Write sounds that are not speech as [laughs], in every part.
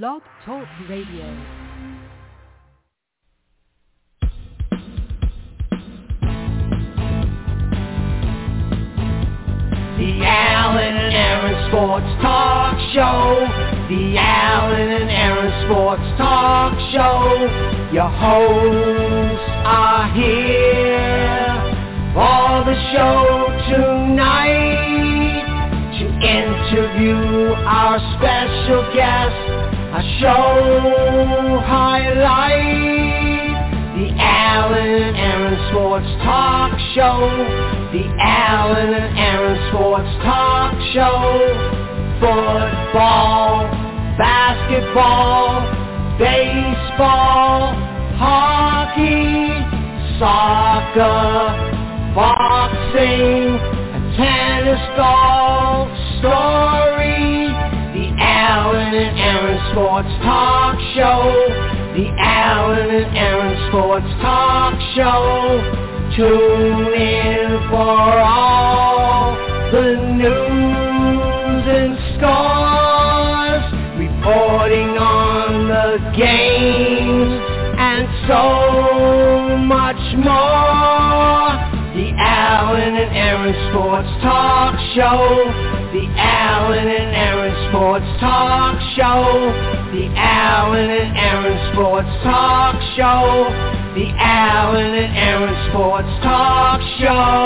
Blog Talk Radio. The Alan and Aaron Sports Talk Show. The Alan and Aaron Sports Talk Show. Your hosts are here for the show tonight to interview our special guest. Show highlight. The Alan and Aaron Sports Talk Show. The Alan and Aaron Sports Talk Show. Football, basketball, baseball, hockey, soccer, boxing, tennis golf story. And Aaron Sports Talk Show. The Alan and Aaron Sports Talk Show. Tune in for all the news and scores, reporting on the games and so much more. The Alan and Aaron Sports Talk Show. The Sports Talk Show. The Alan and Aaron Sports Talk Show. The Alan and Aaron Sports Talk Show.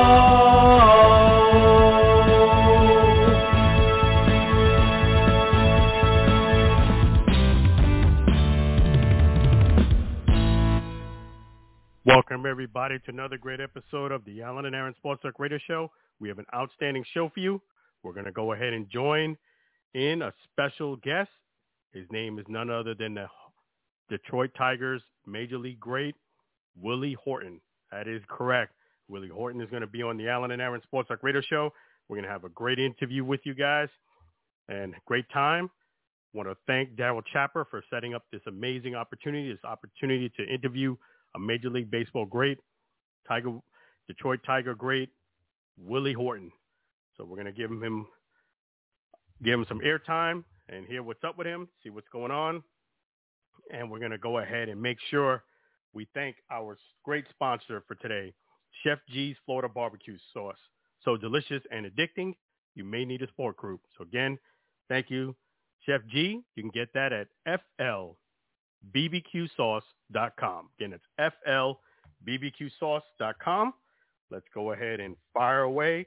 Welcome everybody to another great episode of the Alan and Aaron Sports Talk Radio Show. We have an outstanding show for you. We're going to go ahead and join in a special guest. His name is none other than the Detroit Tigers Major League great, Willie Horton. That is correct. Willie Horton is going to be on the Alan and Aaron Sports Talk Radio Show. We're going to have a great interview with you guys and great time. want to thank Daryl Chapper for setting up this amazing opportunity, this opportunity to interview a Major League Baseball great, Tiger, Detroit Tiger great, Willie Horton. So we're going to give him give him some airtime and hear what's up with him, see what's going on, and we're going to go ahead and make sure we thank our great sponsor for today, Chef G's Florida Barbecue Sauce. So delicious and addicting, you may need a support group. So again, thank you, Chef G. You can get that at flbbqsauce.com. Again, it's flbbqsauce.com. Let's go ahead and fire away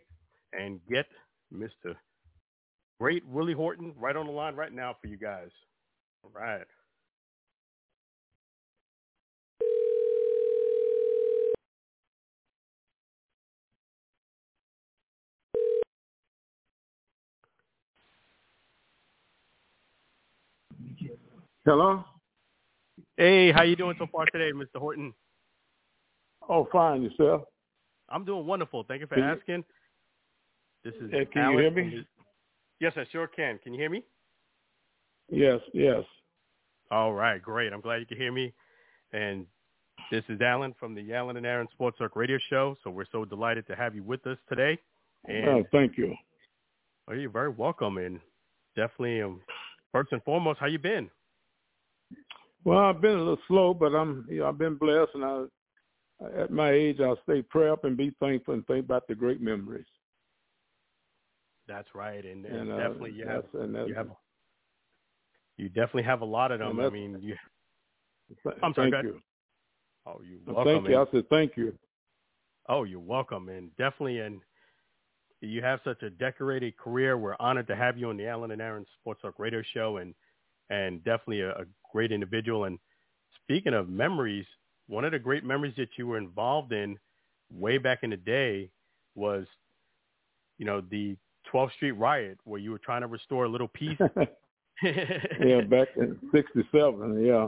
and get Mr. Great Willie Horton right on the line right now for you guys. All right. Hello? Hey, how you doing so far today, Mr. Horton? Oh, fine. Yourself? I'm doing wonderful. Thank you for Can you- asking. This is Yeah, can you hear me? Yes, I sure can. Can you hear me? Yes, yes. All right, great. I'm glad you can hear me. And this is Alan from the Alan and Aaron Sports Talk Radio Show. So we're so delighted to have you with us today. And Oh, thank you. oh, you're very welcome. And definitely, um, first and foremost, how you been? Well, I've been a little slow, but I'm, you know, I've been blessed, and I, at my age, I'll stay pray up and be thankful and think about the great memories. That's right. And, and, And uh, definitely, you have you have you definitely have a lot of them. I mean, you. I'm sorry, Thank you. Oh, you welcome. Thank you. I said thank you. Oh, you're welcome, and definitely, and you have such a decorated career. We're honored to have you on the Alan and Aaron Sports Talk Radio Show, and and definitely a, a great individual. And speaking of memories, one of the great memories that you were involved in way back in the day was, you know, the 12th Street riot, where you were trying to restore a little peace. [laughs] yeah, back in '67. Yeah.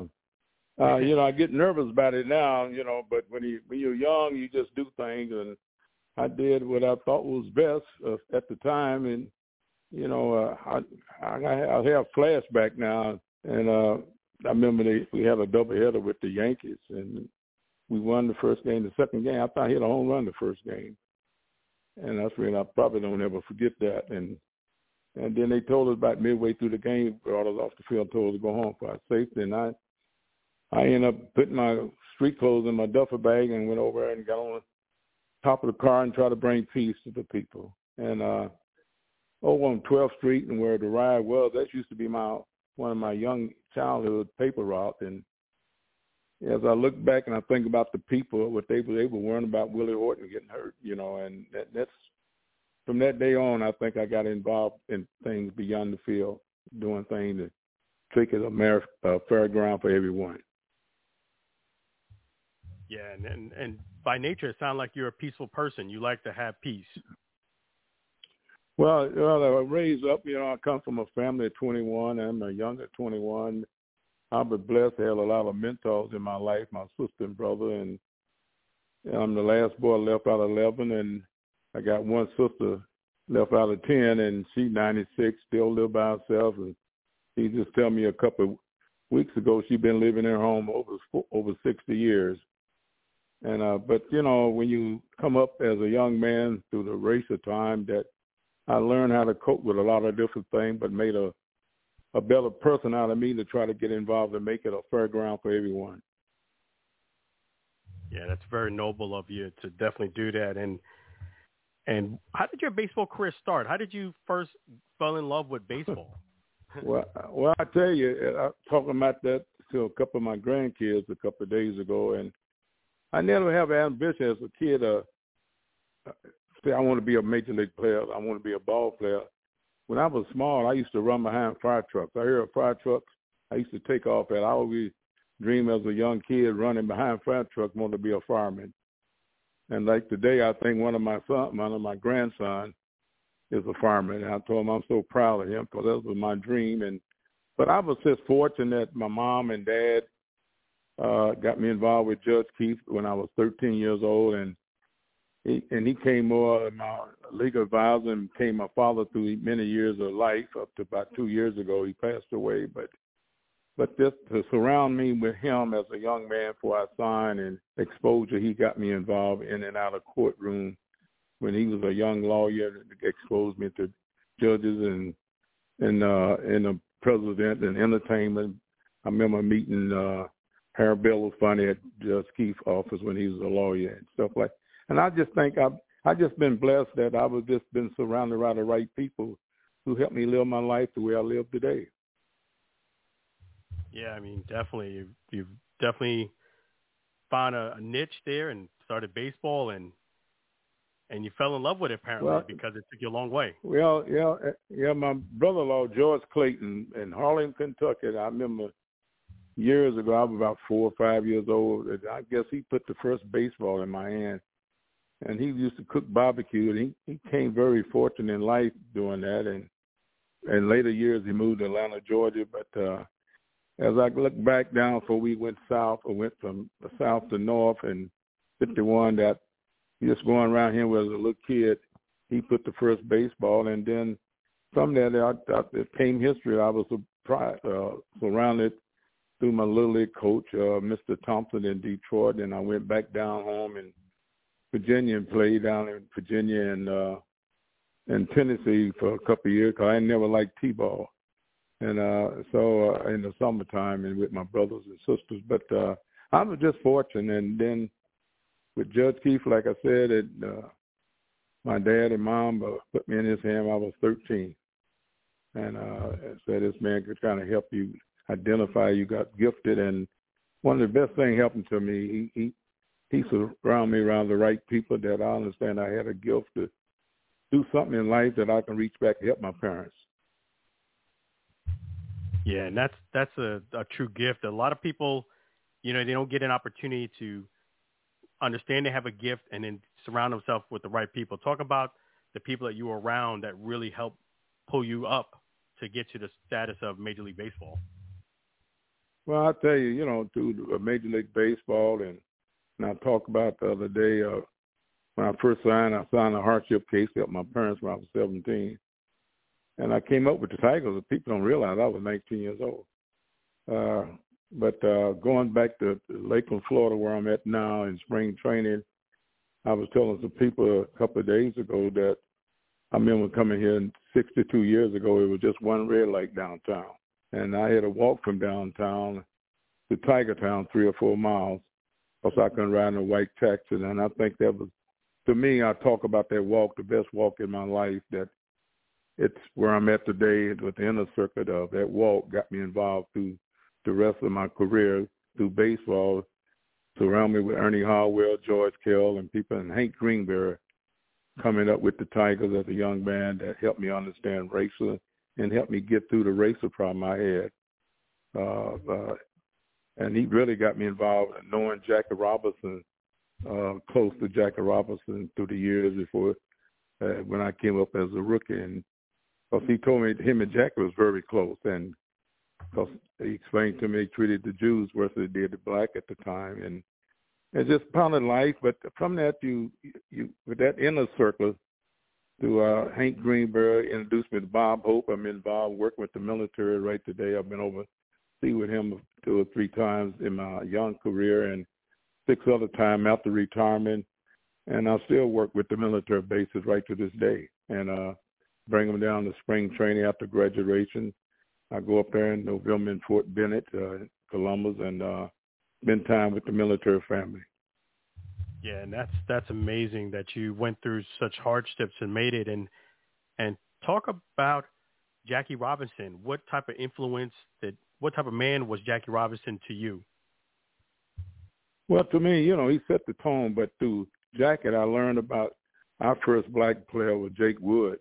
Uh, [laughs] you know, I get nervous about it now. You know, but when you when you're young, you just do things, and I did what I thought was best uh, at the time, and you know, uh, I I, I have flashback now, and uh, I remember they, we had a doubleheader with the Yankees, and we won the first game. The second game, I thought I hit a home run the first game, and that's really I probably don't ever forget that. And And then they told us about midway through the game, brought us off the field, told us to go home for our safety. And I, I ended up putting my street clothes in my duffel bag and went over and got on the top of the car and tried to bring peace to the people. And uh, over on 12th Street and where the ride was, that used to be my one of my young childhood paper route. And as I look back and I think about the people, what they were able to learn about Willie Horton getting hurt, you know, and that, that's from that day on, I think I got involved in things beyond the field, doing things to make it a mer- uh, fair ground for everyone. Yeah, and, and and by nature, it sounds like you're a peaceful person. You like to have peace. Well, well, I raised up. You know, I come from a family of 21. I'm a younger 21. I've been blessed to have a lot of mentors in my life, my sister and brother, and I'm the last boy left out of 11, and I got one sister left out of 10, and she's 96, still live by herself, and she just tell me a couple of weeks ago she's been living in her home over over 60 years. And uh, but you know, when you come up as a young man through the race of time, that I learned how to cope with a lot of different things, but made a a better person out of me to try to get involved and make it a fair ground for everyone. Yeah, that's very noble of you to definitely do that. And and how did your baseball career start? How did you first fall in love with [laughs] baseball? well, well, I tell you, I was talking about that to a couple of my grandkids a couple of days ago, and I never have ambition as a kid. Uh, say I want to be a major league player. I want to be a ball player. When I was small, I used to run behind fire trucks. I hear a fire truck. I used to take off at. I always dream as a young kid running behind fire trucks, want to be a fireman. And like today, I think one of my son, one of my grandson, is a fireman. And I told him I'm so proud of him because that was my dream. And but I was just fortunate. My mom and dad uh, got me involved with Judge Keith when I was 13 years old, and he and he came more my legal advisor and became my father through many years of life. Up to about two years ago, he passed away. But but just to surround me with him as a young man before I signed and exposure, he got me involved in and out of courtroom when he was a young lawyer. Exposed me to judges and and uh, and the president and entertainment. I remember meeting uh, Harry Belafonte at Judge Keith's office when he was a lawyer and stuff like. And I just think I've I just been blessed that I was just been surrounded by the right people who helped me live my life the way I live today. Yeah, I mean, definitely, you've, you've definitely found a, a niche there and started baseball, and and you fell in love with it apparently well, because it took you a long way. Well, yeah, eh, yeah. My brother-in-law George Clayton in Harlan, Kentucky. I remember years ago. I was about four or five years old. I guess he put the first baseball in my hand, and he used to cook barbecue. And he he came very fortunate in life doing that, and in later years he moved to Atlanta, Georgia. But uh as I look back down before we went south or went from the south to north and 51 that just going around here as a little kid, he put the first baseball and then from that I, I, it came history. I was surprised, uh, surrounded through my little league coach, uh, Mr. Thompson in Detroit, and I went back down home in Virginia and played down in Virginia and uh, in Tennessee for a couple of years because I never liked t-ball. And uh so uh, in the summertime and with my brothers and sisters. But uh i was just fortunate. And then with judge keith like i said it uh my dad and mom put me in his hand i was thirteen. And uh said this man could kind of help you identify you got gifted. And one of the best things happened to me he he he surrounded me around the right people that i understand i had a gift to do something in life that i can reach back to help my parents yeah, and that's that's a, a true gift. A lot of people, you know, they don't get an opportunity to understand they have a gift and then surround themselves with the right people. Talk about the people that you were around that really help pull you up to get to the status of Major League Baseball. Well, I tell you, you know, through uh, Major League Baseball, and, and I talked about the other day uh, when I first signed, I signed a hardship case help my parents when I was 17 and I came up with the Tigers. And people don't realize I was 19 years old. Uh, but uh, going back to Lakeland, Florida, where I'm at now in spring training, I was telling some people a couple of days ago that I remember coming here 62 years ago. It was just one red light downtown, and I had to walk from downtown to Tiger Town, three or four miles, because I couldn't ride in a white taxi. And I think that was, to me, I talk about that walk, the best walk in my life. That it's where I'm at today with the inner circuit of that walk got me involved through the rest of my career through baseball. Surround me with Ernie Harwell, George Kell, and people, and Hank Greenberg coming up with the Tigers as a young man that helped me understand racer and helped me get through the racer problem I had. Uh, uh, and he really got me involved in knowing Jackie Robinson, uh, close to Jackie Robinson through the years before uh, when I came up as a rookie. And because he told me him and Jackie was very close, and because he explained to me he treated the Jews worse than he did the black at the time, and it's just part of life. But from that, you you with that inner circle, through uh, Hank Greenberg introduced me to Bob Hope. I'm involved working with the military right today. I've been overseas with him two or three times in my young career, and six other times after retirement. And I still work with the military bases right to this day, and uh, bring them down to spring training after graduation. I go up there in November in Fort Benning, uh, Columbus, and uh, spend time with the military family. Yeah, and that's that's amazing that you went through such hardships and made it. And and talk about Jackie Robinson. What type of influence that? What type of man was Jackie Robinson to you? Well, to me, you know, he set the tone. But through Jackie, I learned about our first black player was Jake Wood.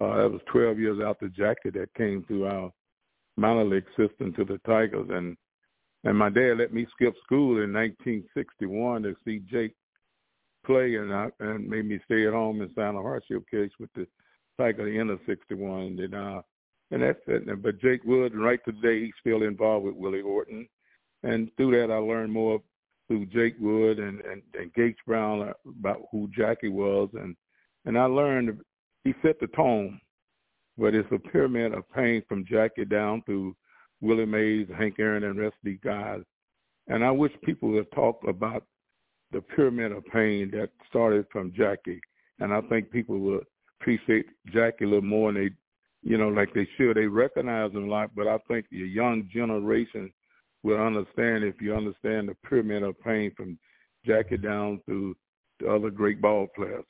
Uh, that was 12 years after Jackie that came through our minor league system to the Tigers, and and my dad let me skip school in 1961 to see Jake play, and I, and made me stay at home and sign a hardship case with the Tiger the '61. And uh, and that's it. But Jake Wood, right today, he's still involved with Willie Horton, and through that I learned more through Jake Wood and and, and Gates Brown about who Jackie was, and and I learned he set the tone. But it's a pyramid of pain from Jackie down through Willie Mays, Hank Aaron, and the rest of these guys. And I wish people would talk about the pyramid of pain that started from Jackie. And I think people would appreciate Jackie a little more than you know, like they should. They recognize him a lot, but I think the young generation will understand if you understand the pyramid of pain from Jackie down through the other great ball players.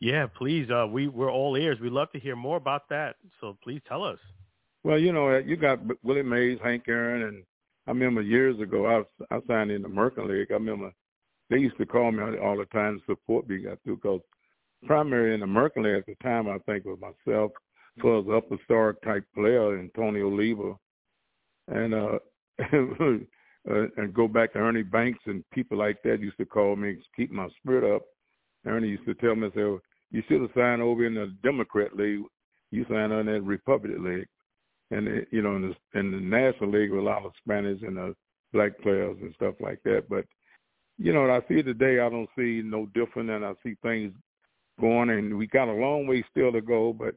Yeah, please. Uh, we we're all ears. We'd love to hear more about that. So please tell us. Well, you know, you got Willie Mays, Hank Aaron, and I remember years ago I was, I signed in the American League. I remember they used to call me all the time to support me got through because primary in the League at the time I think was myself, for was upper star type player, Antonio Oliva, and uh, [laughs] uh, and go back to Ernie Banks and people like that used to call me keep my spirit up. Ernie used to tell me, "say you should have signed over in the Democrat League. You signed on that Republican League." and you know in the in the National League with a lot of Spanish and uh, black players and stuff like that. But you know, what I see today, I don't see no different, and I see things going, and we got a long way still to go, but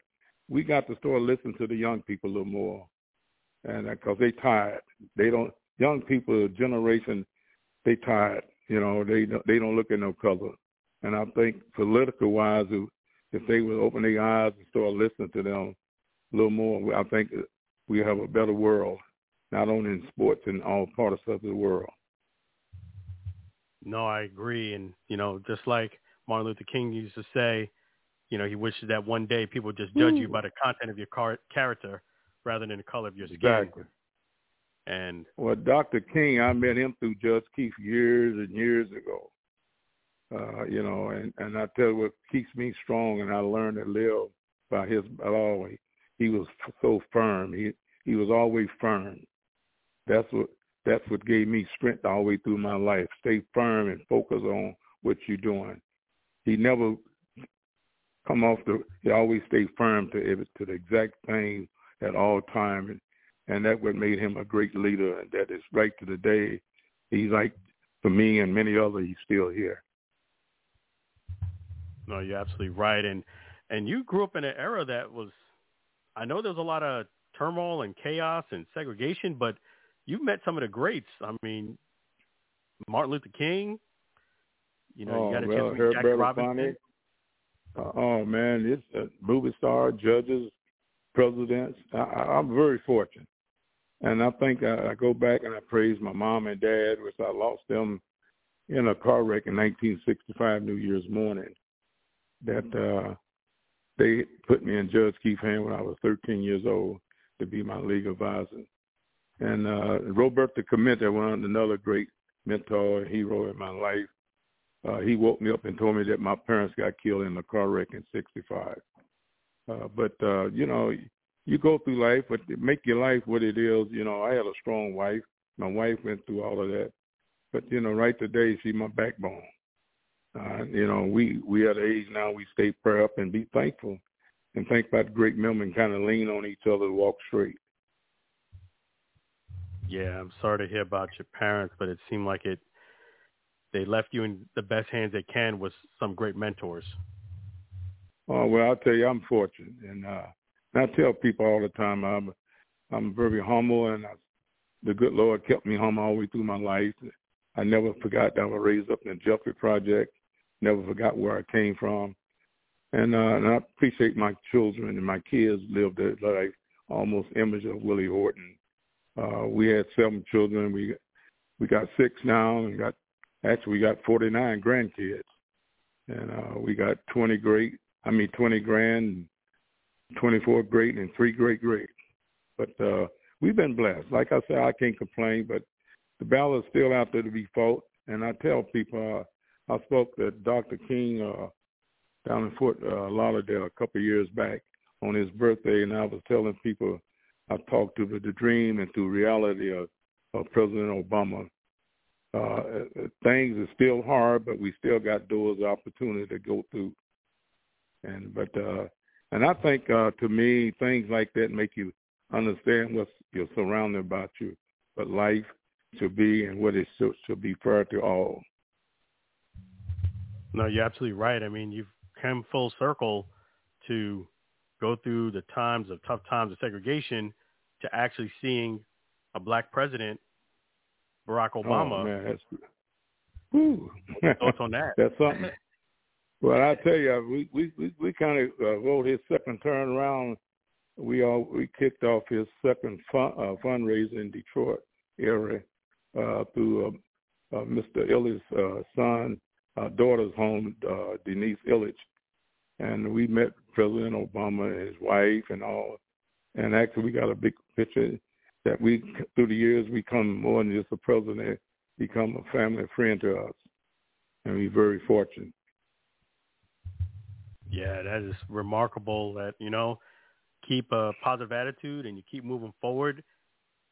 we got to start listening to the young people a little more, and because uh, they tired, they don't young people generation, they tired, you know, they don't, they don't look at no color, and I think political wise, if they would open their eyes and start listening to them a little more, I think we have a better world, not only in sports in all parts of the world. No, I agree, and you know, just like Martin Luther King used to say, you know, he wishes that one day people would just judge Ooh. you by the content of your car- character rather than the color of your skin. Exactly. And well, Dr. King, I met him through Judge Keith years and years ago. Uh, you know, and and I tell you what keeps me strong, and I learned to live by his law he was so firm. He he was always firm. That's what that's what gave me strength all the way through my life. Stay firm and focus on what you're doing. He never come off the. He always stayed firm to to the exact thing at all time, and that what made him a great leader. And that is right to the day. He's like for me and many others. He's still here. No, you're absolutely right. And and you grew up in an era that was I know there's a lot of turmoil and chaos and segregation, but you've met some of the greats. I mean, Martin Luther King. You know, oh, you got a well, chance to meet Jack Robinson. Uh, oh man, it's a movie star, judges, presidents. I, I'm very fortunate, and I think I, I go back and I praise my mom and dad, which I lost them in a car wreck in 1965 New Year's morning. That uh, they put me in Judge Keith's hand when I was 13 years old to be my legal advisor. And uh, Roberto Clemente, one another great mentor and hero in my life, uh, he woke me up and told me that my parents got killed in a car wreck in '65. Uh, but uh, you know, you go through life, but make your life what it is. You know, I had a strong wife. My wife went through all of that, but you know, right today, she's my backbone. Uh, you know, we we at age now we stay prayer up and be thankful, and think about great men and kind of lean on each other to walk straight. Yeah, I'm sorry to hear about your parents, but it seemed like it they left you in the best hands they can with some great mentors. Oh well, I'll tell you, I'm fortunate, and uh, I tell people all the time, I'm I'm very humble, and I, the good Lord kept me humble all the way through my life. I never forgot that I was raised up in the Jeffries Project. Never forgot where I came from, and, uh, and I appreciate my children and my kids lived their life almost image of Willie Horton. Uh, we had seven children. We we got six now, and got Actually, we got 49 grandkids, and uh, we got 20 great. I mean, 20 grand, 24 great, and three great great. But uh, we've been blessed. Like I said, I can't complain. But the battle is still out there to be fought. And I tell people, uh, I spoke to Dr. King uh, down in Fort uh, Lauderdale a couple of years back on his birthday, and I was telling people I talked to the, the dream and through reality of, of President Obama uh, things are still hard, but we still got doors of opportunity to go through. And but uh, and I think uh, to me things like that make you understand what you're surrounded about you, what life should be and what it should, should be fair to all. No, you're absolutely right. I mean, you've come full circle to go through the times of tough times of segregation to actually seeing a black president Barack oh, Obama. Oh, man, that's, [laughs] whew. thoughts on that? that's something. Well, I tell you, we we we, we kind of uh, wrote his second turn around. We all we kicked off his second fun, uh, fundraiser in Detroit area uh, through uh, uh, Mr. Ilitch's uh, son, uh, daughter's home, uh, Denise Ilitch, and we met President Obama and his wife and all. And actually, we got a big picture that we through the years we become more than just a president, become a family friend to us, and we're very fortunate. Yeah, that is remarkable. That you know, keep a positive attitude and you keep moving forward.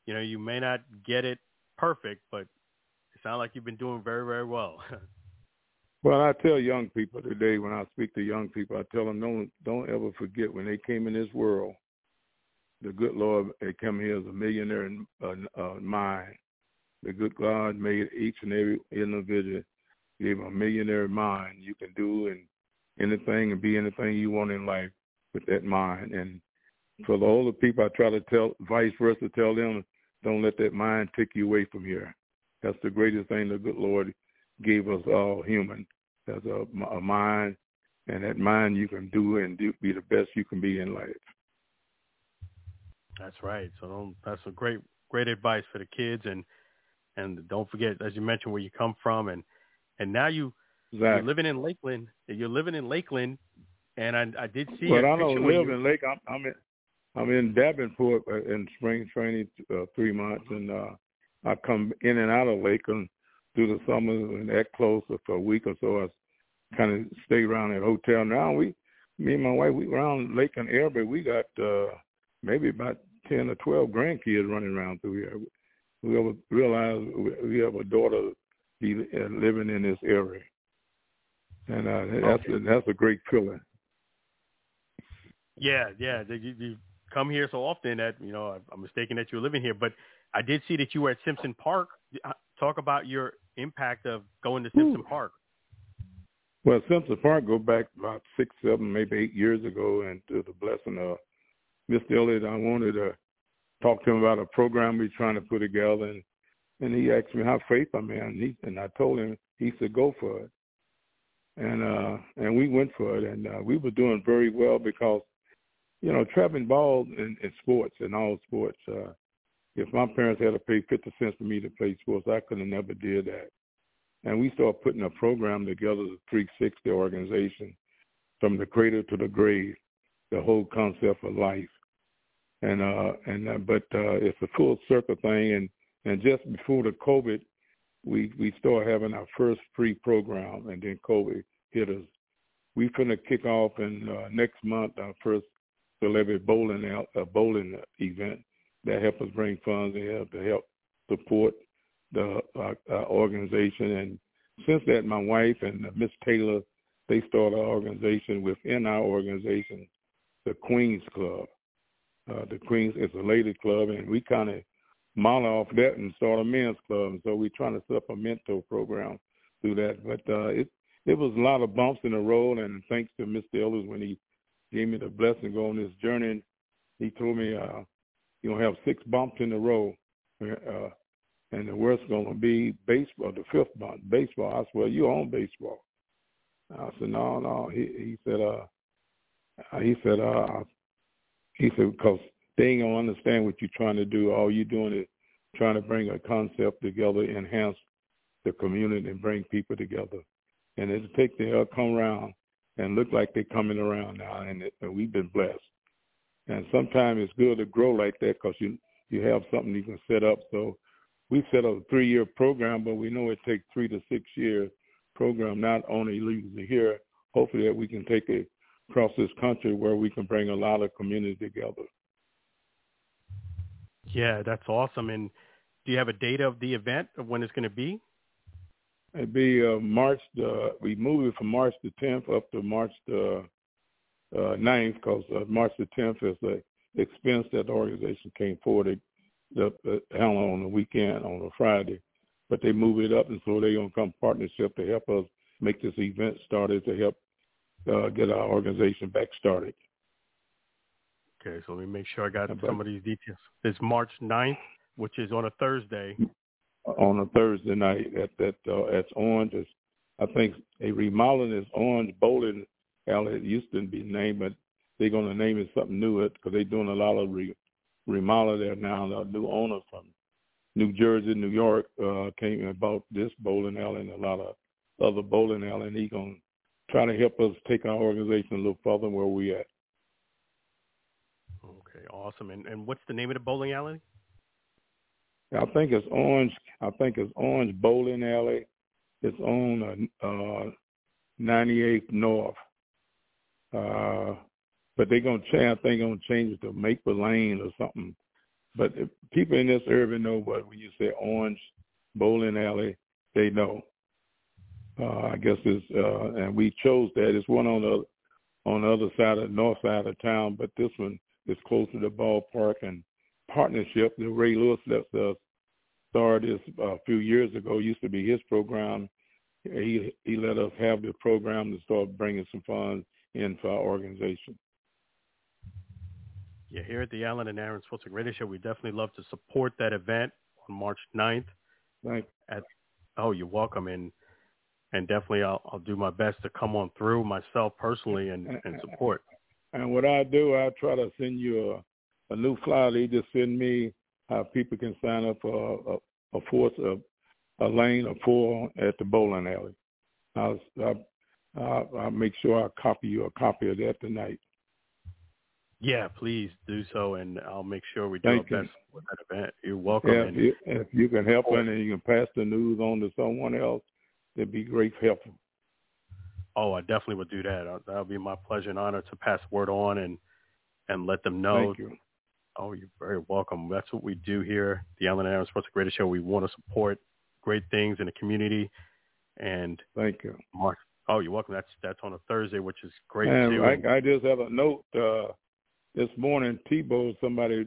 You know, you may not get it perfect, but it sounds like you've been doing very, very well. [laughs] well, I tell young people today when I speak to young people, I tell them don't don't ever forget when they came in this world the good Lord had come here as a millionaire in uh, uh, mind. The good God made each and every individual, gave a millionaire mind. You can do and anything and be anything you want in life with that mind. And for the older people, I try to tell, vice versa, tell them, don't let that mind take you away from here. That's the greatest thing the good Lord gave us all human. That's a, a mind, and that mind you can do and do, be the best you can be in life. That's right. So don't, that's a great great advice for the kids and and don't forget as you mentioned where you come from and and now you exactly. you're living in Lakeland. You're living in Lakeland, and I I did see. But I don't live you... in Lake. I'm, I'm in I'm in Davenport uh, in spring training uh, three months, and uh, I come in and out of Lakeland through the summer and that close for a week or so. I kind of stay around at hotel. Now we, me and my wife, we around Lakeland area. We got uh maybe about ten or twelve grandkids running around through here. We ever realize we have a daughter be uh, living in this area, and uh, that's a, that's a great feeling. Yeah, yeah. You, you come here so often that you know I'm mistaken that you're living here, but I did see that you were at Simpson Park. Uh, talk about your impact of going to Simpson Ooh. Park. Well, Simpson Park go back about six, seven, maybe eight years ago, and to the blessing of Mr. Elliott, I wanted to talk to him about a program we're trying to put together, and and he asked me how faith I'm in, and, he, and I told him he said go for it. and uh, and we went for it, and uh, we were doing very well because, you know, traveling ball in, in sports in all sports. Uh, if my parents had to pay fifty cents for me to play sports, I could have never did that. And we started putting a program together, the 360 organization, from the cradle to the grave, the whole concept of life. And uh, and uh, but uh, it's a full circle thing, and and just before the COVID, we we started having our first free program, and then COVID hit us. We finna kick off in uh, next month our first celebrity bowling out, uh, bowling event that help us bring funds in help to help support the uh, organization. And since that, my wife and uh, Miss Taylor, they started an organization within our organization, the Queens Club. Uh, the Queens is a lady club, and we kind of model off that and start a men's club. And so we're trying to set up a mentor program through that. But uh, it it was a lot of bumps in the road, and thanks to Mr. Ellis when he gave me the blessing to go on this journey, he told me uh, you're gonna have six bumps in the road. Uh, and the worst going to be baseball, the fifth month, baseball. I well, you own baseball. I said, no, no. He he said, uh, he said, uh, he said because they ain't gonna understand what you're trying to do. All you're doing is trying to bring a concept together, enhance the community, and bring people together. And it'll take they'll come around and look like they're coming around now, and, it, and we've been blessed. And sometimes it's good to grow like that because you you have something you can set up. So we set up a three-year program, but we know it takes three to six years program, not only leaves here, hopefully that we can take it across this country where we can bring a lot of community together. Yeah, that's awesome. And do you have a date of the event of when it's going to be? It'd be uh, March. The, we move it from March the 10th up to March the uh, 9th because uh, March the 10th is the expense that the organization came forward the handle on the weekend on a Friday, but they move it up, and so they're gonna come partnership to help us make this event started to help uh, get our organization back started. Okay, so let me make sure I got some of these details. It's March 9th, which is on a Thursday. On a Thursday night at that uh, at Orange. It's, I think a remodeling is Orange Bowling Alley. It used to be named, but they're going to name it something new because they're doing a lot of re, remodel there now. The new owner from New Jersey, New York, uh, came and bought this bowling alley and a lot of other bowling alley, and he's gonna try to help us take our organization a little further where we at. Okay, awesome. And and what's the name of the bowling alley? I think it's Orange. I think it's Orange Bowling Alley. It's on uh, uh 98th North. Uh, but they're gonna change. I think gonna change it to Maple Lane or something. But people in this area know what when you say Orange Bowling Alley, they know. Uh, I guess it's uh, and we chose that. It's one on the on the other side of the north side of town, but this one is close to the ballpark and partnership. that Ray Lewis left us started this uh, a few years ago. It used to be his program. He he let us have the program to start bringing some funds in for our organization. Yeah, here at the Alan and Aaron Sports Radio Show, we definitely love to support that event on March 9th. Right. At, oh, you're welcome. And and definitely I'll, I'll do my best to come on through myself personally and, and support. And what I do, I try to send you a, a new flyer. They just send me how people can sign up for a, a, a force, a, a lane, a four at the bowling alley. I'll, I'll, I'll make sure I copy you a copy of that tonight. Yeah, please do so, and I'll make sure we do Thank our you. best with that event. You're welcome. Yeah, if you, if you can help and you can pass the news on to someone else, it'd be great help. oh, I definitely would do that. Uh, That would be my pleasure and honor to pass word on and and let them know. Thank you. Oh, you're very welcome. That's what we do here, the Alan Aaron Sports Greatest Show. We want to support great things in the community, and Thank you. Mark. Oh, you're welcome. That's that's on a Thursday, which is great And. I, I just have a note. Uh, this morning, Tebow, somebody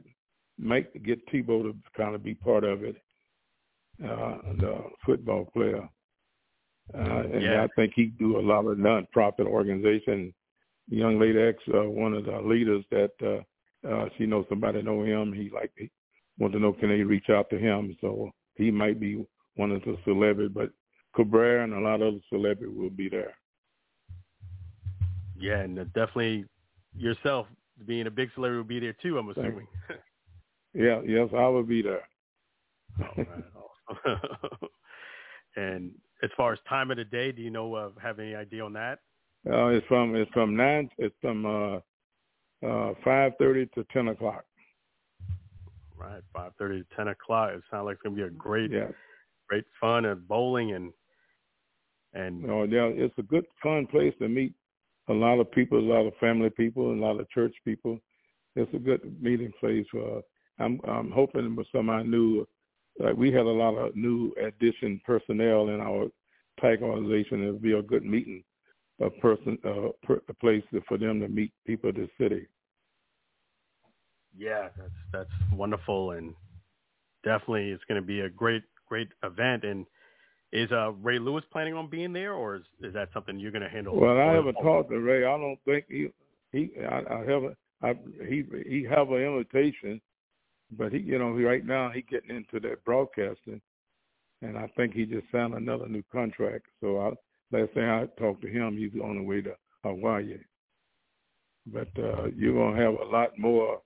make get Tebow to kind of be part of it. Uh, the football player. Uh, and Yeah. I think he do a lot of nonprofit organization. Young lady ex uh, one of the leaders that uh, uh, she knows somebody know him. He like he want to know can they reach out to him. So he might be one of the celebrities, but Cabrera and a lot of other celebrities will be there. Yeah, and definitely yourself being a big celebrity will be there too. I'm assuming. [laughs] yeah, yes, I will be there. All right. [laughs] and as far as time of the day, do you know uh, have any idea on that? Uh, it's from it's from nine. It's from uh, uh, five thirty to ten o'clock. Right, five thirty to ten o'clock. It sounds like it's gonna be a great, yeah. great fun and bowling and and. Oh yeah, it's a good fun place to meet a lot of people, a lot of family people, a lot of church people. It's a good meeting place. For, I'm I'm hoping with some I knew, like we had a lot of new addition personnel in our tag organization. It'll be a good meeting, a person, uh, per, a place for them to meet people of the city. Yeah, that's that's wonderful, and definitely it's going to be a great great event. And is uh, Ray Lewis planning on being there, or is is that something you're going to handle? Well, I haven't talked to Ray. I don't think he he I, I haven't. I, he he have an invitation, but he you know he right now he getting into that broadcasting, and I think he just signed another new contract. So I last thing I talked to him, he's on the way to Hawaii. But uh, you're gonna have a lot more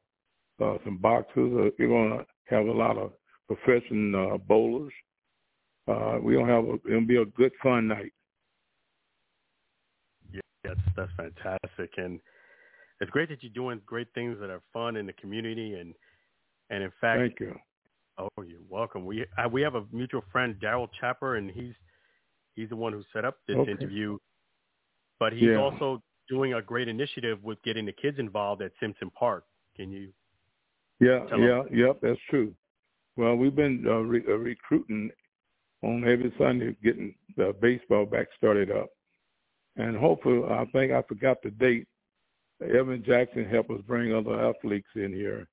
uh, some boxers. Uh, you're gonna have a lot of professional uh, bowlers uh, we don't have a, it'll be a good fun night. Yeah, that's that's fantastic, and it's great that you're doing great things that are fun in the community, and and in fact, thank you. Oh, you're welcome. We uh, we have a mutual friend, Daryl Chapper, and he's he's the one who set up this okay. interview. But he's yeah. also doing a great initiative with getting the kids involved at Simpson Park. Can you? Yeah, yeah, yep, that's true. Well, we've been uh, re- uh, recruiting on every Sunday, getting the baseball back started up. And hopefully, I think I forgot the date. Evan Jackson helped us bring other athletes in here,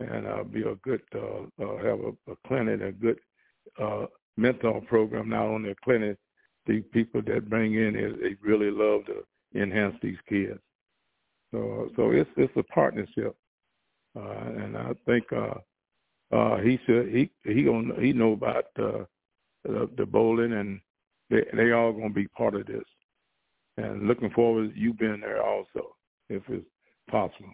and uh, be a good uh, uh, have a, a clinic, a good uh, mentor program. Not only a clinic, the people that bring in is they really love to enhance these kids. So so it's it's a partnership, uh, and I think uh, uh, he should he he gonna he know about uh, the, the bowling, and they they all to be part of this. And looking forward you being there also, if it's possible.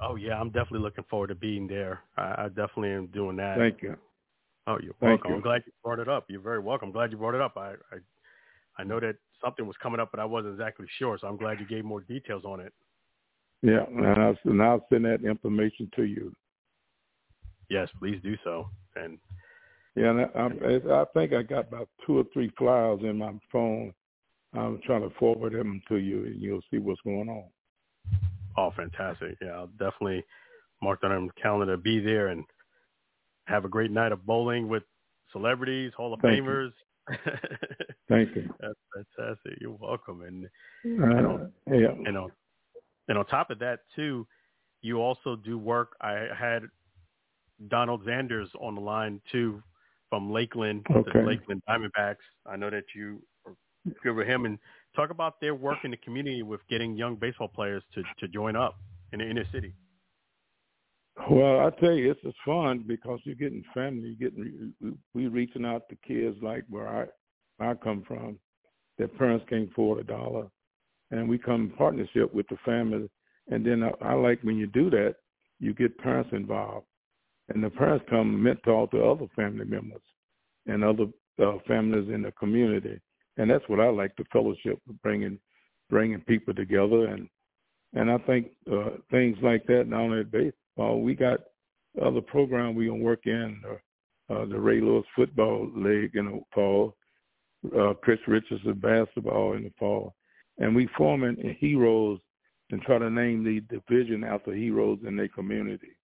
Oh yeah, I'm definitely looking forward to being there. I, I definitely am doing that. Thank you. Oh, you're Thank welcome. You. I'm glad you brought it up. You're very welcome. I'm glad you brought it up. I, I I know that something was coming up, but I wasn't exactly sure. So I'm glad you gave more details on it. Yeah, and I'll, and I'll send that information to you. Yes, please do so. And yeah, and I, I think I got about two or three flyers in my phone. I'm trying to forward them to you, and you'll see what's going on. Oh, fantastic! Yeah, I'll definitely mark that on the calendar to be there and have a great night of bowling with celebrities, Hall of Thank Famers. You. [laughs] Thank you. That's fantastic. You're welcome. And uh, and on, yeah, and on and on top of that too, you also do work. I had Donald Zanders on the line too from Lakeland, okay. the Lakeland Diamondbacks. I know that you are good with him and talk about their work in the community with getting young baseball players to, to join up in the inner city. Well, I tell you, it's just fun because you're getting family. You're getting we reaching out to kids like where I I come from. Their parents can't afford a dollar, and we come in partnership with the family. And then I, I like when you do that, you get parents involved and the parents come mentor to other family members and other uh, families in the community, and that's what I like the fellowship, bringing bringing people together, and and I think uh, things like that. Not only baseball, we got other program we gonna work in uh, uh, the Ray Lewis football league in the fall, uh, Chris Richardson basketball in the fall, and we forming heroes and try to name the division after heroes in their community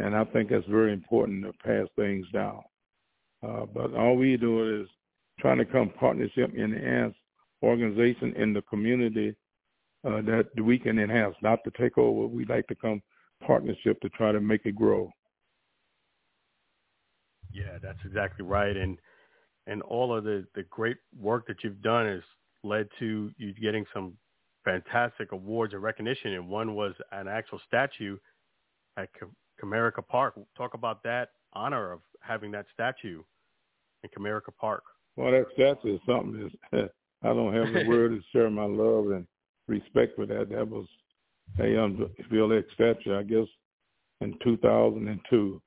and I think that's very important to pass things down. Uh, but all we do is trying to come partnership in the organization in the community uh, that we can enhance, not to take over. We'd like to come partnership to try to make it grow. Yeah, that's exactly right. And and all of the, the great work that you've done has led to you getting some fantastic awards and recognition. And one was an actual statue at Comerica Park. Talk about that honor of having that statue in Comerica Park. Well, that statue is something. That's, [laughs] I don't have the word to share my love and respect for that. That was a unveiling statue, I guess, in 2002.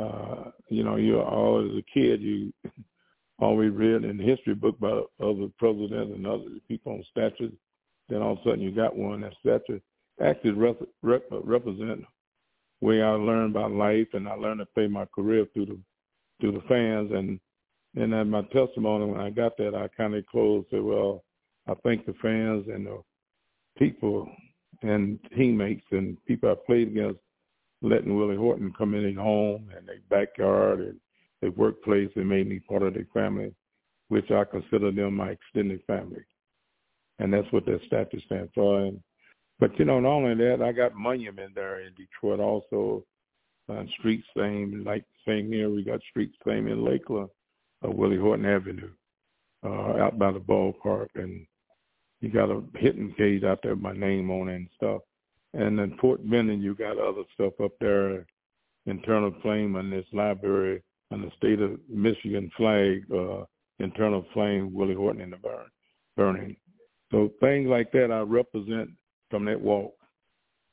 Uh, you know, you all as a kid, you [laughs] always read in the history book about other presidents and other people on statues. Then all of a sudden you got one that statue actually rep- rep- represent way I learned about life and I learned to play my career through the through the fans and and then my testimony when I got that I kind of closed said, well, I thank the fans and the people and teammates and people I played against letting Willie Horton come in their home and their backyard and their workplace and made me part of their family, which I consider them my extended family. And that's what that statue stands for. And, but, you know, not only that, I got monument there in Detroit also, uh, street same, like same here, we got street same in Lakeland, Willie Horton Avenue, uh, out by the ballpark. And you got a hitting cage out there with my name on it and stuff. And in Fort Benning, you got other stuff up there, internal flame in this library on the state of Michigan flag, uh, internal flame, Willie Horton in the burn, burning. So things like that I represent from that walk.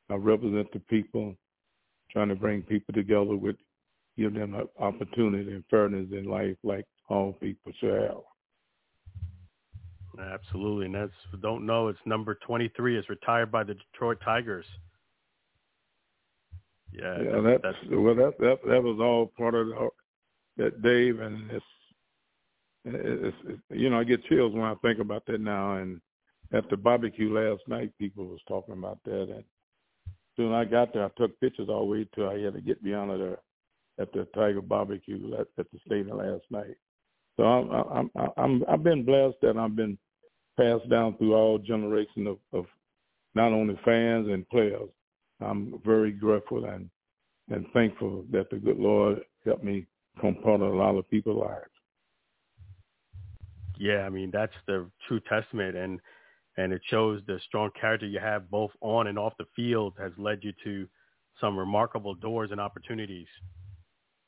I represent the people, trying to bring people together with, give them an opportunity and fairness in life like all people should have. Absolutely, and that's don't know. It's number twenty-three. Is retired by the Detroit Tigers. Yeah, yeah. That's, that's well. That that that was all part of the, that Dave, and it's, it's, it's you know I get chills when I think about that now. And at the barbecue last night, people was talking about that. And soon I got there, I took pictures all the way till I had to get beyond there at the Tiger Barbecue at, at the stadium last night. So I'm, I'm, I'm, I've been blessed that I've been passed down through all generations of, of not only fans and players. I'm very grateful and and thankful that the good Lord helped me become part of a lot of people's lives. Yeah, I mean that's the true testament, and and it shows the strong character you have both on and off the field has led you to some remarkable doors and opportunities.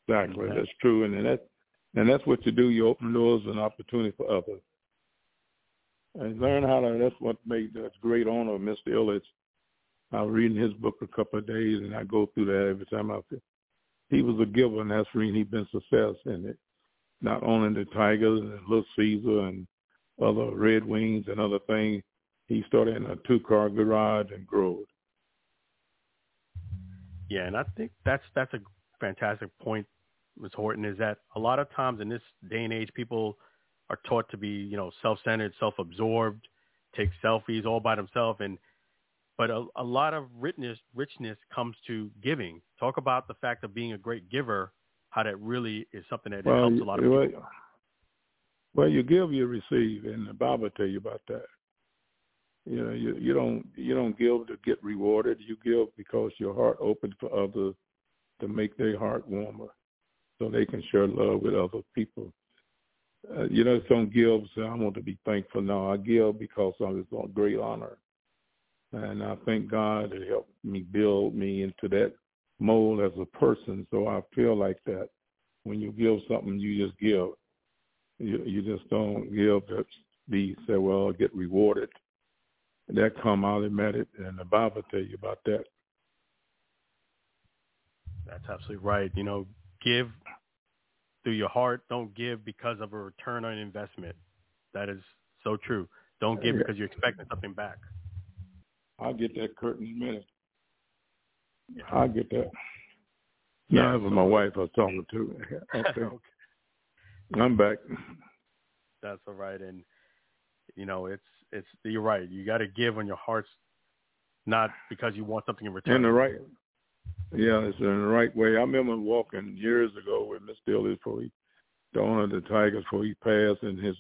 Exactly, that's true, and that and that's what you do. You open doors and opportunity for others. And learn how to, that's what made that great honor Mr. Ilitch. I was reading his book a couple of days, and I go through that every time I feel. He was a giver, and that's reason he's been success in it. Not only the Tigers and Little Caesar and other Red Wings and other things. He started in a two-car garage and grew. Yeah, and I think that's that's a fantastic point Ms. Horton, is that a lot of times in this day and age, people are taught to be, you know, self-centered, self-absorbed, take selfies all by themselves, and but a, a lot of richness richness comes to giving. Talk about the fact of being a great giver, how that really is something that well, helps a lot of people. Well, you give, you receive, and the Bible tell you about that. You know, you you don't you don't give to get rewarded. You give because your heart open for others to make their heart warmer so they can share love with other people. Uh, you know, some give say, I want to be thankful. No, I give because of it's a great honor. And I thank God that helped me build me into that mold as a person. So I feel like that when you give something, you just give. You, you just don't give to be say, well, I'll get rewarded. That come automatic, and the Bible tell you about that. That's absolutely right. You know, give through your heart. Don't give because of a return on investment. That is so true. Don't give because you're expecting something back. I'll get that curtain in a minute. I'll get that. Yeah, that was my wife I was talking to. [laughs] okay. I'm back. That's all right. And you know, it's it's you're right. You got to give when your heart's not because you want something in return. In the right, yeah, it's in the right way. I remember walking years ago with Mr. Dilly before he, the owner of the Tigers, before he passed, and his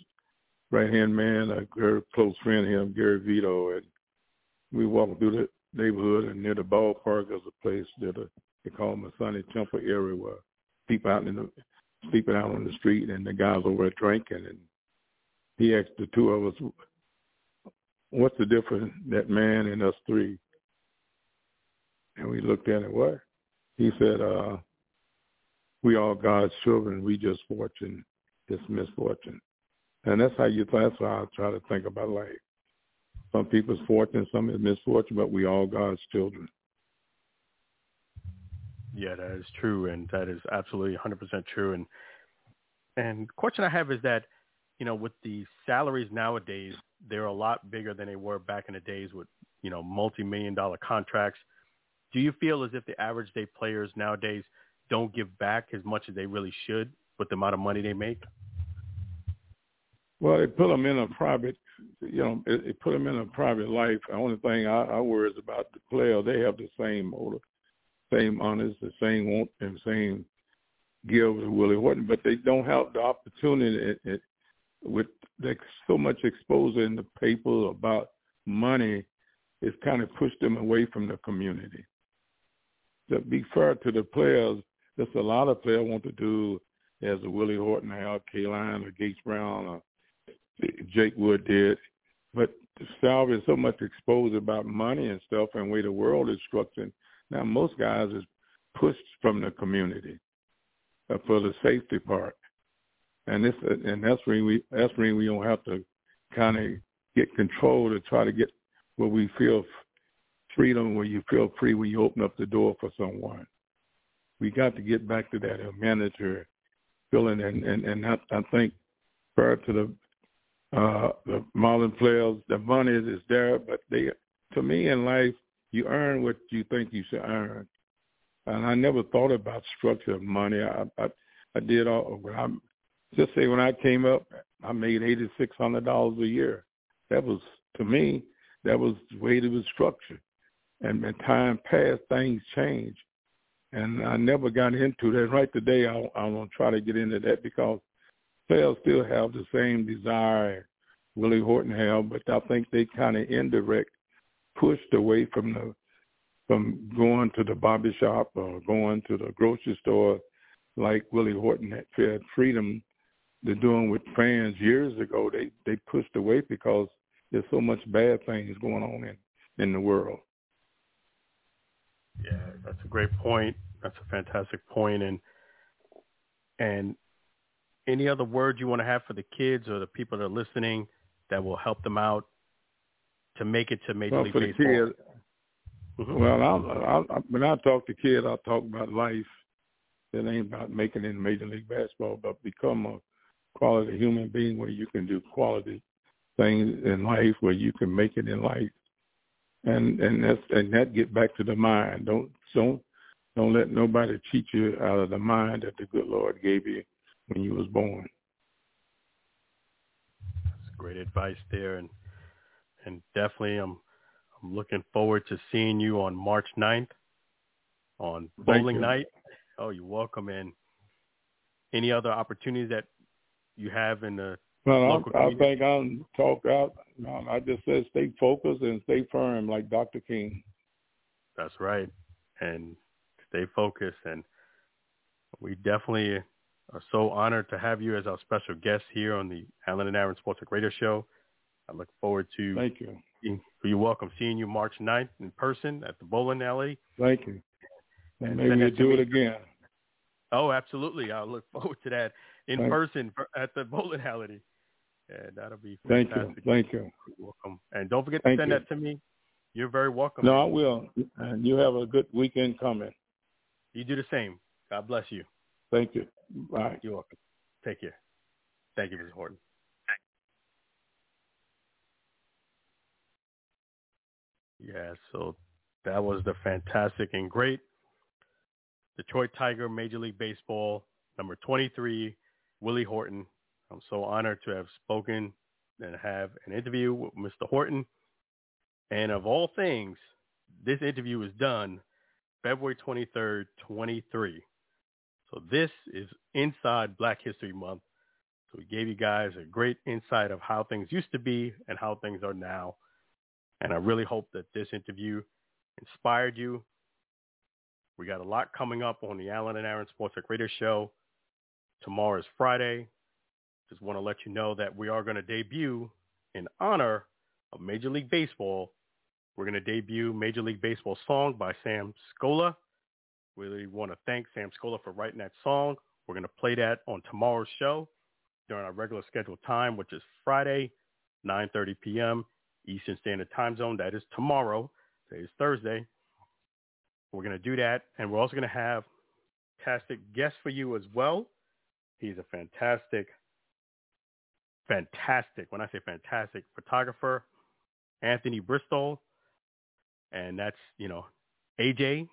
right hand man, a very close friend of him, Gary Vito, and we walked through the neighborhood and near the ballpark there's a place that a, they call Masonic Temple area where people out in the sleeping out on the street and the guys over there drinking and he asked the two of us what's the difference that man and us three and we looked at it, what? He said, uh, we all God's children. We just fortune, just misfortune. And that's how you that's how I try to think about life. Some people's fortune, some is misfortune, but we all God's children. Yeah, that is true, and that is absolutely 100% true. And and question I have is that, you know, with the salaries nowadays, they're a lot bigger than they were back in the days with, you know, multi-million dollar contracts. Do you feel as if the average day players nowadays don't give back as much as they really should with the amount of money they make? Well, they put them in a private, you know, it, it put them in a private life. The only thing I, I worry is about the player. They have the same motive, same honors, the same want, and same give as Willie Horton, but they don't have the opportunity. It, it, with so much exposure in the paper about money, it's kind of pushed them away from the community. To be fair to the players, there's a lot of players want to do as Willie Horton, Al Kaline, or Gates Brown, or Jake Wood did. But Salve is so much exposed about money and stuff and way the world is structured. Now most guys is pushed from the community uh, for the safety part, and this and that's when we that's when we don't have to kind of get control to try to get where we feel freedom, where you feel free when you open up the door for someone. We got to get back to that manager feeling, and and and I, I think prior to the uh, the Marlin players, the money is there, but they, to me in life, you earn what you think you should earn. And I never thought about structure of money. I, I, I did all, when I, just say when I came up, I made $8,600 a year. That was, to me, that was the way it was structured. And when time passed, things changed. And I never got into that. Right today, I, I want to try to get into that because Players still have the same desire Willie Horton had, but I think they kind of indirect pushed away from the from going to the barber shop or going to the grocery store like Willie Horton had had freedom to doing with fans years ago. They they pushed away because there's so much bad things going on in in the world. Yeah, that's a great point. That's a fantastic point. and and any other words you want to have for the kids or the people that are listening that will help them out to make it to Major well, League for Baseball? The kids, mm-hmm. Well, I, I, when I talk to kids, I talk about life. It ain't about making it in Major League Baseball, but become a quality human being where you can do quality things in life, where you can make it in life, and and that's and that get back to the mind. Don't don't don't let nobody cheat you out of the mind that the good Lord gave you when you was born. That's great advice there, and and definitely I'm I'm looking forward to seeing you on March 9th on bowling night. Oh, you're welcome. And any other opportunities that you have in the local I, I think I'll talk out. I just said stay focused and stay firm, like Dr. King. That's right, and stay focused. And we definitely are so honored to have you as our special guest here on the Alan and Aaron Sports Radio Show. I look forward to Thank you. You're welcome. Seeing you March 9th in person at the bowling alley. Thank you. And maybe we'll do it again. Oh, absolutely. I look forward to that in Thank person at the bowling alley. And that'll be fantastic. Thank you. Thank you. You're welcome. And don't forget Thank to send you. that to me. You're very welcome. No, I will. And you have a good weekend coming. You do the same. God bless you. Thank you. Bye. You're welcome. Take care. Thank you, Mr. Horton. Yeah, so that was the fantastic and great Detroit Tiger Major League Baseball number 23, Willie Horton. I'm so honored to have spoken and have an interview with Mr. Horton. And of all things, this interview was done February 23rd, 23. So this is inside Black History Month. So we gave you guys a great insight of how things used to be and how things are now. And I really hope that this interview inspired you. We got a lot coming up on the Alan and Aaron Sports Talk Radio Show. Tomorrow is Friday. Just want to let you know that we are going to debut in honor of Major League Baseball. We're going to debut Major League Baseball song by Sam Scola. Really want to thank Sam Scola for writing that song. We're going to play that on tomorrow's show. during our regular scheduled time, which is Friday, 9.30 p.m. Eastern Standard Time Zone. That is tomorrow. Today is Thursday. We're going to do that. And we're also going to have fantastic guest for you as well. He's a fantastic, fantastic, when I say fantastic, photographer, Anthony Bristol. And that's, you know, AJ,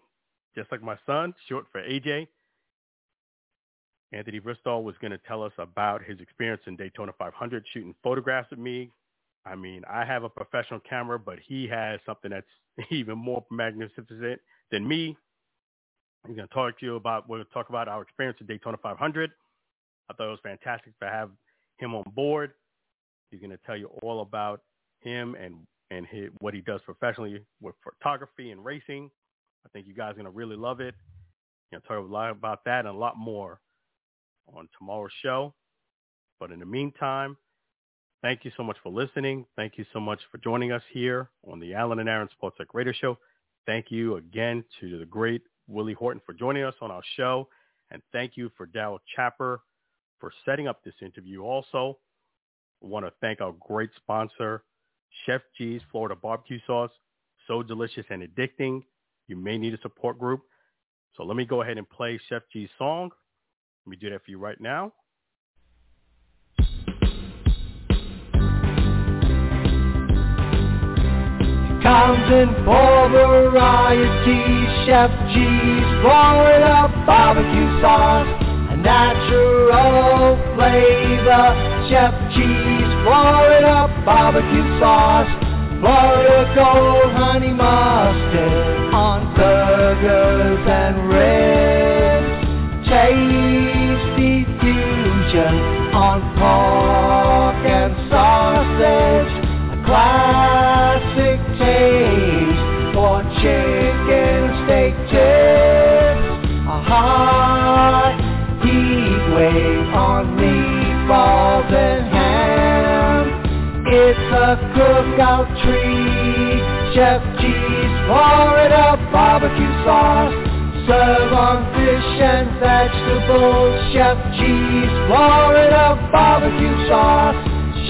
just like my son, short for AJ. Anthony Bristol was going to tell us about his experience in Daytona 500 shooting photographs of me. I mean, I have a professional camera, but he has something that's [laughs] even more magnificent than me. He's going to talk to you about, we're going to talk about our experience at Daytona 500. I thought it was fantastic to have him on board. He's going to tell you all about him and, and his, what he does professionally with photography and racing. I think you guys are going to really love it. You know, talk a lot about that and a lot more on tomorrow's show. But in the meantime, thank you so much for listening. Thank you so much for joining us here on the Alan and Aaron Sports Talk Radio Show. Thank you again to the great Willie Horton for joining us on our show. And thank you for Daryl Chapper for setting up this interview. Also, I want to thank our great sponsor, Chef G's Florida Barbecue Sauce. So delicious and addicting. You may need a support group. So let me go ahead and play Chef G's song. Let me do that for you right now. in full variety. Chef G's Florida barbecue sauce, natural flavor. Chef G's Florida barbecue sauce, Florida gold honey mustard on burgers and ribs. Tasty fusion on pork Chef G's Florida barbecue sauce. Serve on fish and vegetables. Chef G's, Florida barbecue sauce.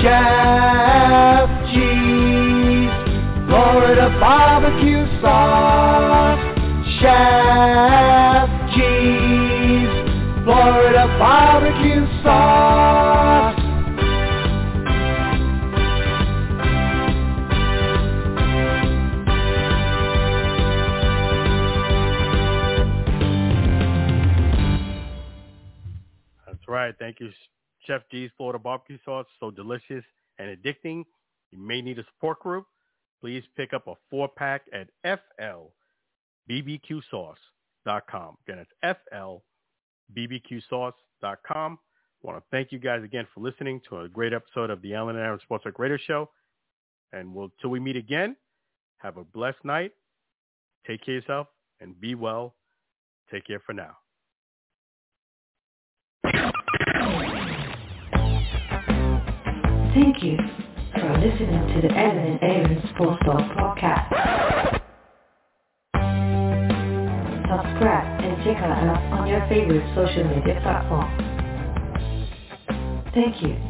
Chef G's, Florida barbecue sauce. Chef G's Florida barbecue sauce. Right. Thank you, Chef G's Florida Barbecue Sauce. So delicious and addicting. You may need a support group. Please pick up a four-pack at flbbqsauce.com. Again, it's flbbqsauce.com. I want to thank you guys again for listening to a great episode of the Alan and Aaron Sports Talk Radio Show. And we'll, till we meet again, have a blessed night. Take care of yourself and be well. Take care for now. Thank you for listening to the Alan and Aaron Sports Talk podcast. Subscribe and check us out on your favorite social media platform. Thank you.